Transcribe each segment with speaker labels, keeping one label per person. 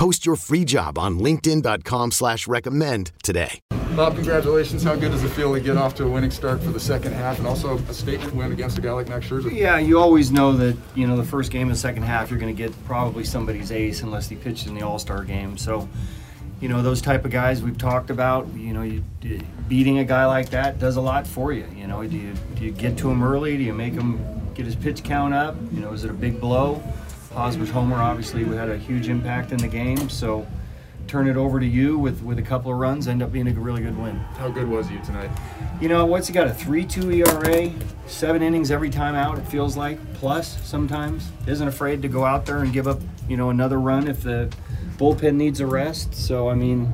Speaker 1: Post your free job on LinkedIn.com slash recommend today.
Speaker 2: Bob, congratulations. How good does it feel to get off to a winning start for the second half and also a statement win against a guy like Max Scherzer?
Speaker 3: Yeah, you always know that, you know, the first game of the second half, you're going to get probably somebody's ace unless he pitches in the All-Star game. So, you know, those type of guys we've talked about, you know, you, beating a guy like that does a lot for you. You know, do you, do you get to him early? Do you make him get his pitch count up? You know, is it a big blow? Hosmer's homer obviously had a huge impact in the game, so turn it over to Yu with, with a couple of runs, end up being a really good win.
Speaker 2: How good was you tonight?
Speaker 3: You know, what's he got? A 3 2 ERA, seven innings every time out, it feels like, plus sometimes. Isn't afraid to go out there and give up, you know, another run if the bullpen needs a rest. So, I mean,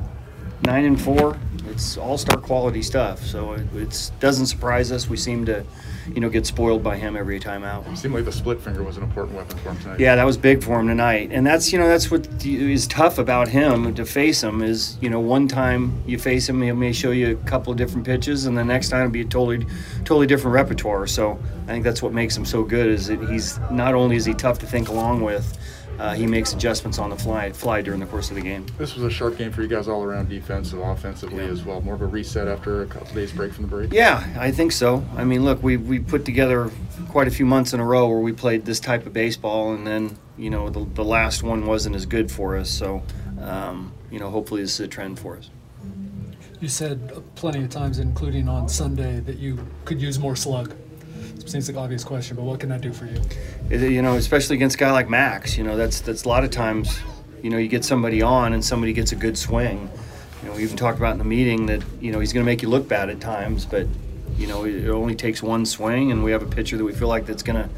Speaker 3: nine and four, it's all star quality stuff. So it it's, doesn't surprise us. We seem to you know, get spoiled by him every time out.
Speaker 2: It seemed like the split finger was an important weapon for him tonight.
Speaker 3: Yeah, that was big for him tonight, and that's you know that's what is tough about him to face him is you know one time you face him he may show you a couple of different pitches, and the next time it'll be a totally totally different repertoire. So I think that's what makes him so good is that he's not only is he tough to think along with uh, he makes adjustments on the fly fly during the course of the game.
Speaker 2: This was a sharp game for you guys all around, defensive, offensively yeah. as well. More of a reset after a couple days break from the break.
Speaker 3: Yeah, I think so. I mean, look, we we put together quite a few months in a row where we played this type of baseball, and then you know the, the last one wasn't as good for us. So um, you know, hopefully this is a trend for us.
Speaker 4: You said plenty of times, including on Sunday, that you could use more slug seems like an obvious question, but what can that do for you?
Speaker 3: You know, especially against a guy like Max. You know, that's that's a lot of times. You know, you get somebody on and somebody gets a good swing. You know, we even talked about in the meeting that you know he's going to make you look bad at times, but you know it only takes one swing, and we have a pitcher that we feel like that's going to,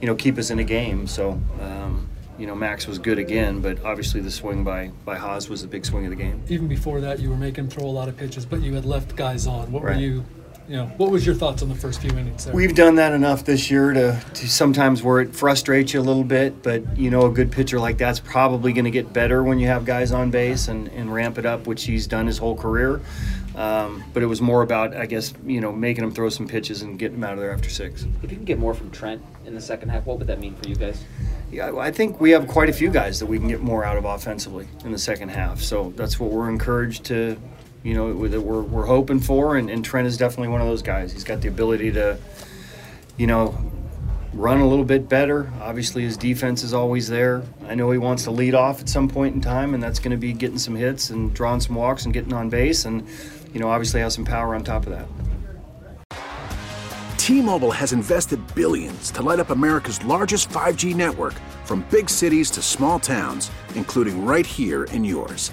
Speaker 3: you know, keep us in a game. So. Um, you know, Max was good again, but obviously the swing by by Haas was the big swing of the game.
Speaker 4: Even before that, you were making throw a lot of pitches, but you had left guys on. What
Speaker 3: right.
Speaker 4: were you you know, what was your thoughts on the first few innings? There?
Speaker 3: We've done that enough this year to, to sometimes where it frustrates you a little bit, but you know, a good pitcher like that's probably going to get better when you have guys on base and, and ramp it up, which he's done his whole career. Um, but it was more about, I guess, you know, making him throw some pitches and getting him out of there after six.
Speaker 5: If you can get more from Trent in the second half, what would that mean for you guys?
Speaker 3: Yeah, I think we have quite a few guys that we can get more out of offensively in the second half. So that's what we're encouraged to you know, that we're, we're hoping for. And, and Trent is definitely one of those guys. He's got the ability to, you know, run a little bit better. Obviously, his defense is always there. I know he wants to lead off at some point in time, and that's going to be getting some hits and drawing some walks and getting on base. And, you know, obviously has some power on top of that.
Speaker 6: T Mobile has invested billions to light up America's largest 5G network from big cities to small towns, including right here in yours.